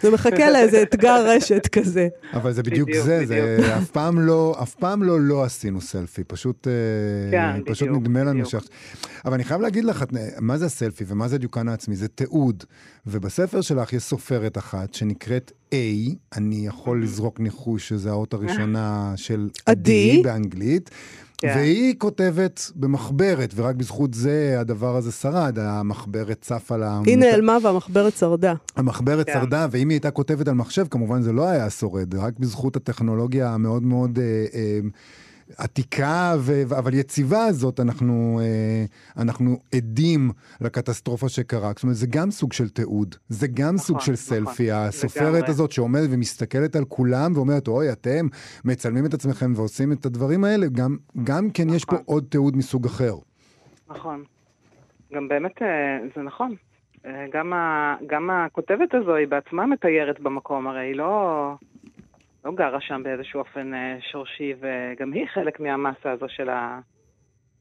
זה מחכה לאיזה אתגר רשת כזה. אבל זה בדיוק בדיוק זה, בדיוק. זה אף פעם לא, אף פעם לא לא עשינו סלפי, פשוט, אה, כן, פשוט בדיוק, נדמה לנו ש... אבל אני חייב להגיד לך, מה זה הסלפי ומה זה הדיוקן העצמי? זה תיעוד. ובספר שלך יש סופרת אחת שנקראת A, אני יכול. לזרוק ניחוש שזה האות הראשונה של עדי באנגלית. כן. והיא כותבת במחברת, ורק בזכות זה הדבר הזה שרד, המחברת צפה לה... היא נעלמה והמחברת שרדה. המחברת כן. שרדה, ואם היא הייתה כותבת על מחשב, כמובן זה לא היה שורד, רק בזכות הטכנולוגיה המאוד מאוד... אה, אה, עתיקה ו... אבל יציבה הזאת, אנחנו, אה, אנחנו עדים לקטסטרופה שקרה. זאת אומרת, זה גם סוג של תיעוד, זה גם נכון, סוג של נכון, סלפי. הסופרת לגמרי. הזאת שעומדת ומסתכלת על כולם ואומרת, אוי, אתם מצלמים את עצמכם ועושים את הדברים האלה, גם, גם כן נכון. יש פה נכון. עוד תיעוד מסוג אחר. נכון. גם באמת, אה, זה נכון. אה, גם, ה, גם הכותבת הזו היא בעצמה מתיירת במקום, הרי היא לא... לא גרה שם באיזשהו אופן אה, שורשי, וגם היא חלק מהמסה הזו של, ה...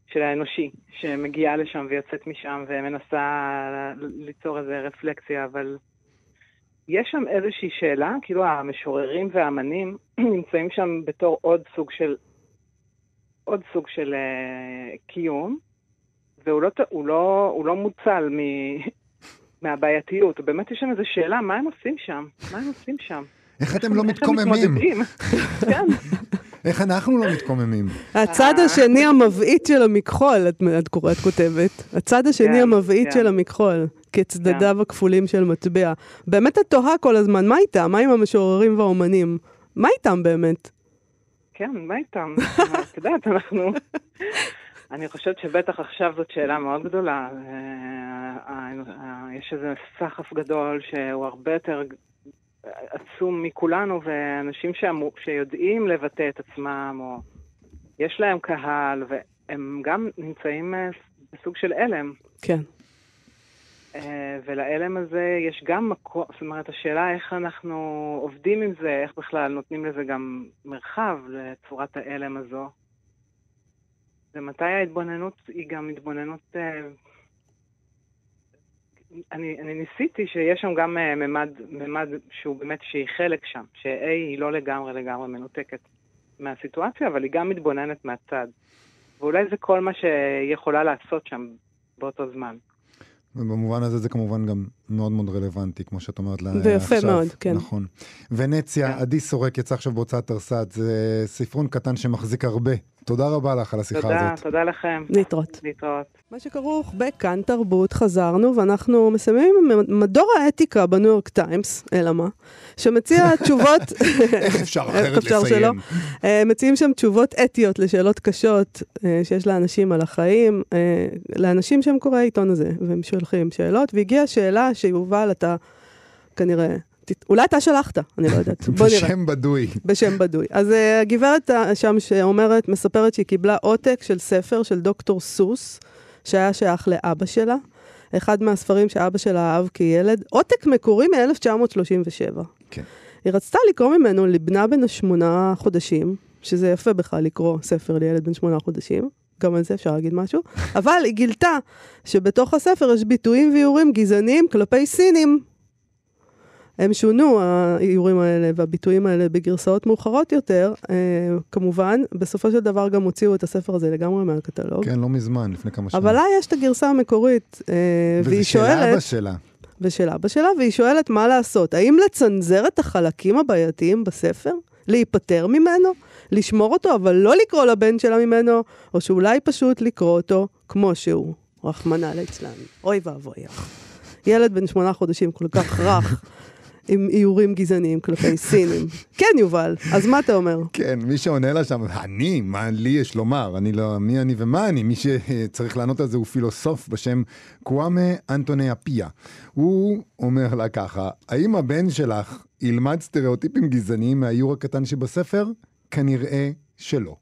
של האנושי, שמגיעה לשם ויוצאת משם ומנסה ליצור איזו רפלקציה, אבל יש שם איזושהי שאלה, כאילו המשוררים והאמנים נמצאים שם בתור עוד סוג של, עוד סוג של uh, קיום, והוא לא, הוא לא, הוא לא מוצל מ... מהבעייתיות, באמת יש שם איזו שאלה, מה הם עושים שם? מה הם עושים שם? איך אתם לא מתקוממים? כן. איך אנחנו לא מתקוממים? הצד השני המבעית של המכחול, את קוראת כותבת. הצד השני כן, המבעית כן. של המכחול, כצדדיו הכפולים של מטבע. באמת את תוהה כל הזמן, מה איתם? מה עם המשוררים והאומנים? מה איתם באמת? כן, מה איתם? את יודעת, אנחנו... אני חושבת שבטח עכשיו זאת שאלה מאוד גדולה. אה, אה, יש איזה סחף גדול שהוא הרבה יותר עצום מכולנו, ואנשים שאמו, שיודעים לבטא את עצמם, או יש להם קהל, והם גם נמצאים אה, בסוג של הלם. כן. אה, ולהלם הזה יש גם מקום, זאת אומרת, השאלה איך אנחנו עובדים עם זה, איך בכלל נותנים לזה גם מרחב לצורת ההלם הזו. ומתי ההתבוננות היא גם התבוננות... אני, אני ניסיתי שיש שם גם אה, ממד, ממד שהוא באמת, שהיא חלק שם, ש-A היא לא לגמרי לגמרי מנותקת מהסיטואציה, אבל היא גם מתבוננת מהצד. ואולי זה כל מה שהיא יכולה לעשות שם באותו זמן. ובמובן הזה זה כמובן גם מאוד מאוד רלוונטי, כמו שאת אומרת לעכשיו. ויפה מאוד, כן. נכון. ונציה, כן. עדי סורק יצא עכשיו בהוצאת תרס"ת, זה ספרון קטן שמחזיק הרבה. תודה רבה לך על השיחה תודה, הזאת. תודה לכם. להתראות. להתראות. מה שכרוך בכאן תרבות, חזרנו, ואנחנו מסיימים עם מדור האתיקה בניו יורק טיימס, אלא מה, שמציע תשובות... איך אפשר איך אחרת אפשר? לסיים? אה, מציעים שם תשובות אתיות לשאלות קשות אה, שיש לאנשים על החיים, אה, לאנשים שהם קוראי העיתון הזה, והם שולחים שאלות, והגיעה שאלה שיובל, אתה כנראה, אולי אתה שלחת, אני לא יודעת, בוא נראה. בשם בדוי. בשם בדוי. אז הגברת שם שאומרת, מספרת שהיא קיבלה עותק של ספר של דוקטור סוס, שהיה שייך לאבא שלה, אחד מהספרים שאבא שלה אהב כילד, עותק מקורי מ-1937. כן. היא רצתה לקרוא ממנו לבנה בן השמונה חודשים, שזה יפה בכלל לקרוא ספר לילד בן שמונה חודשים, גם על זה אפשר להגיד משהו, אבל היא גילתה שבתוך הספר יש ביטויים ואיורים גזעניים כלפי סינים. הם שונו, האיורים האלה והביטויים האלה, בגרסאות מאוחרות יותר, אה, כמובן. בסופו של דבר גם הוציאו את הספר הזה לגמרי מהקטלוג. כן, לא מזמן, לפני כמה שנים. אבל לה יש את הגרסה המקורית, אה, והיא וזה של שואלת... אבא שלה. ושל אבא שלה, והיא שואלת מה לעשות. האם לצנזר את החלקים הבעייתיים בספר? להיפטר ממנו? לשמור אותו, אבל לא לקרוא לבן שלה ממנו? או שאולי פשוט לקרוא אותו כמו שהוא, רחמנא ליצלן. אוי ואבוי. ילד בן שמונה חודשים כל כך רך, עם איורים גזעניים כלפי סינים. כן, יובל, אז מה אתה אומר? כן, מי שעונה לה שם, אני, מה לי יש לומר? אני לא, מי אני ומה אני? מי שצריך לענות על זה הוא פילוסוף בשם קוואמה אנטוני אפיה. הוא אומר לה ככה, האם הבן שלך ילמד סטריאוטיפים גזעניים מהאיור הקטן שבספר? כנראה שלא.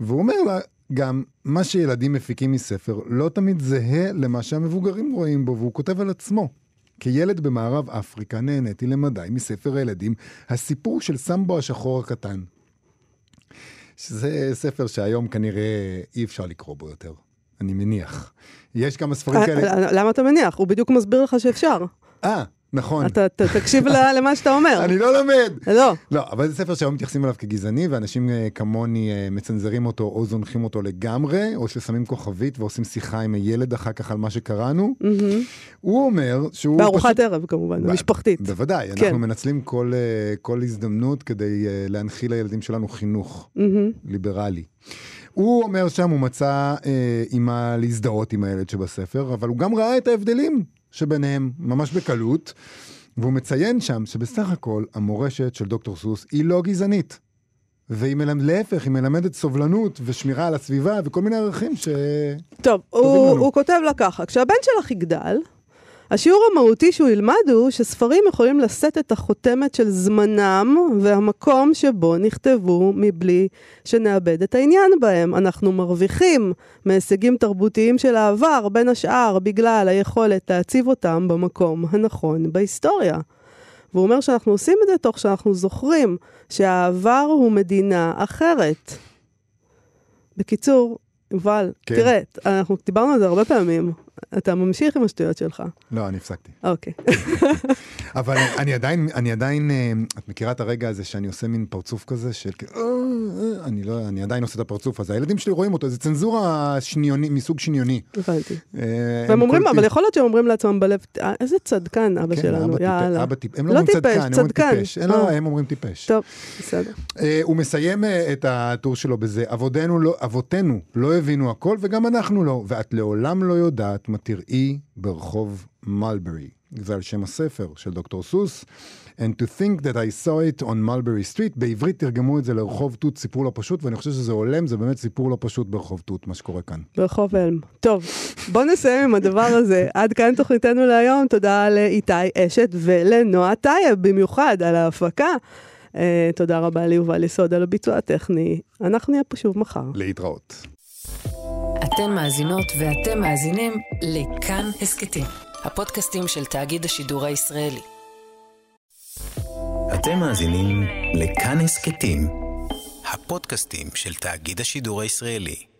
והוא אומר לה, גם מה שילדים מפיקים מספר לא תמיד זהה למה שהמבוגרים רואים בו, והוא כותב על עצמו. כילד במערב אפריקה נהניתי למדי מספר הילדים הסיפור של סמבו השחור הקטן. שזה ספר שהיום כנראה אי אפשר לקרוא בו יותר, אני מניח. יש כמה ספרים כאלה... אה, למה אתה מניח? הוא בדיוק מסביר לך שאפשר. אה, נכון. אתה תקשיב למה שאתה אומר. אני לא לומד. לא. לא, אבל זה ספר שהיום מתייחסים אליו כגזעני, ואנשים אה, כמוני אה, מצנזרים אותו או זונחים אותו לגמרי, או ששמים כוכבית ועושים שיחה עם הילד אחר כך על מה שקראנו. הוא אומר שהוא בארוחת ערב כמובן, משפחתית. בוודאי, כן. אנחנו מנצלים כל, אה, הזדמנות כדי להנחיל לילדים שלנו חינוך. ליברלי. הוא אומר שם, הוא מצא אה, עם מה להזדהות עם הילד שבספר, אבל הוא גם ראה את ההבדלים שביניהם, ממש בקלות, והוא מציין שם שבסך הכל המורשת של דוקטור סוס היא לא גזענית. והיא מלמד, להפך, היא מלמדת סובלנות ושמירה על הסביבה וכל מיני ערכים ש... טוב, הוא, לנו. הוא כותב לה ככה, כשהבן שלך יגדל, השיעור המהותי שהוא ילמד הוא שספרים יכולים לשאת את החותמת של זמנם והמקום שבו נכתבו מבלי שנאבד את העניין בהם. אנחנו מרוויחים מהישגים תרבותיים של העבר, בין השאר בגלל היכולת להציב אותם במקום הנכון בהיסטוריה. והוא אומר שאנחנו עושים את זה תוך שאנחנו זוכרים שהעבר הוא מדינה אחרת. בקיצור, יובל, כן. תראה, אנחנו דיברנו על זה הרבה פעמים. אתה ממשיך עם השטויות שלך. לא, אני הפסקתי. אוקיי. אבל אני עדיין, אני עדיין, אה, את מכירה את הרגע הזה שאני עושה מין פרצוף כזה של, אה, אה, אני לא, אני עדיין עושה את הפרצוף הזה. הילדים שלי רואים אותו, זה צנזורה שניוני, מסוג שניוני. הבנתי. והם הם אומרים. אבל יכול להיות שהם אומרים לעצמם בלב, "אה, איזה צדקן אבא כן, שלנו, יאללה. אבא טיפש, הם לא לא אומרים צדקן, הם אומרים. טיפש. לא. הם אומרים טיפש. טוב, בסדר. הוא מסיים את הטור שלו בזה, לא, אבותינו לא הבינו הכל וגם אנחנו לא, ואת לעולם לא יודעת מה תראי ברחוב מלברי. זה על שם הספר של דוקטור סוס. And to think that I saw it on Mulberry Street, בעברית תרגמו את זה לרחוב תות, סיפור לא פשוט, ואני חושב שזה הולם, זה באמת סיפור לא פשוט ברחוב תות, מה שקורה כאן. ברחוב אלם. טוב, בוא נסיים עם הדבר הזה. עד כאן תוכניתנו להיום. תודה לאיתי אשת ולנועה טייב, במיוחד על ההפקה. אה, תודה רבה ליובל יסוד על הביצוע הטכני. אנחנו נהיה פה שוב מחר. להתראות. אתן מאזינות ואתם מאזינים לכאן הסכתים, הפודקאסטים של תאגיד השידור הישראלי. אתם מאזינים לכאן הסכתים, הפודקאסטים של תאגיד השידור הישראלי.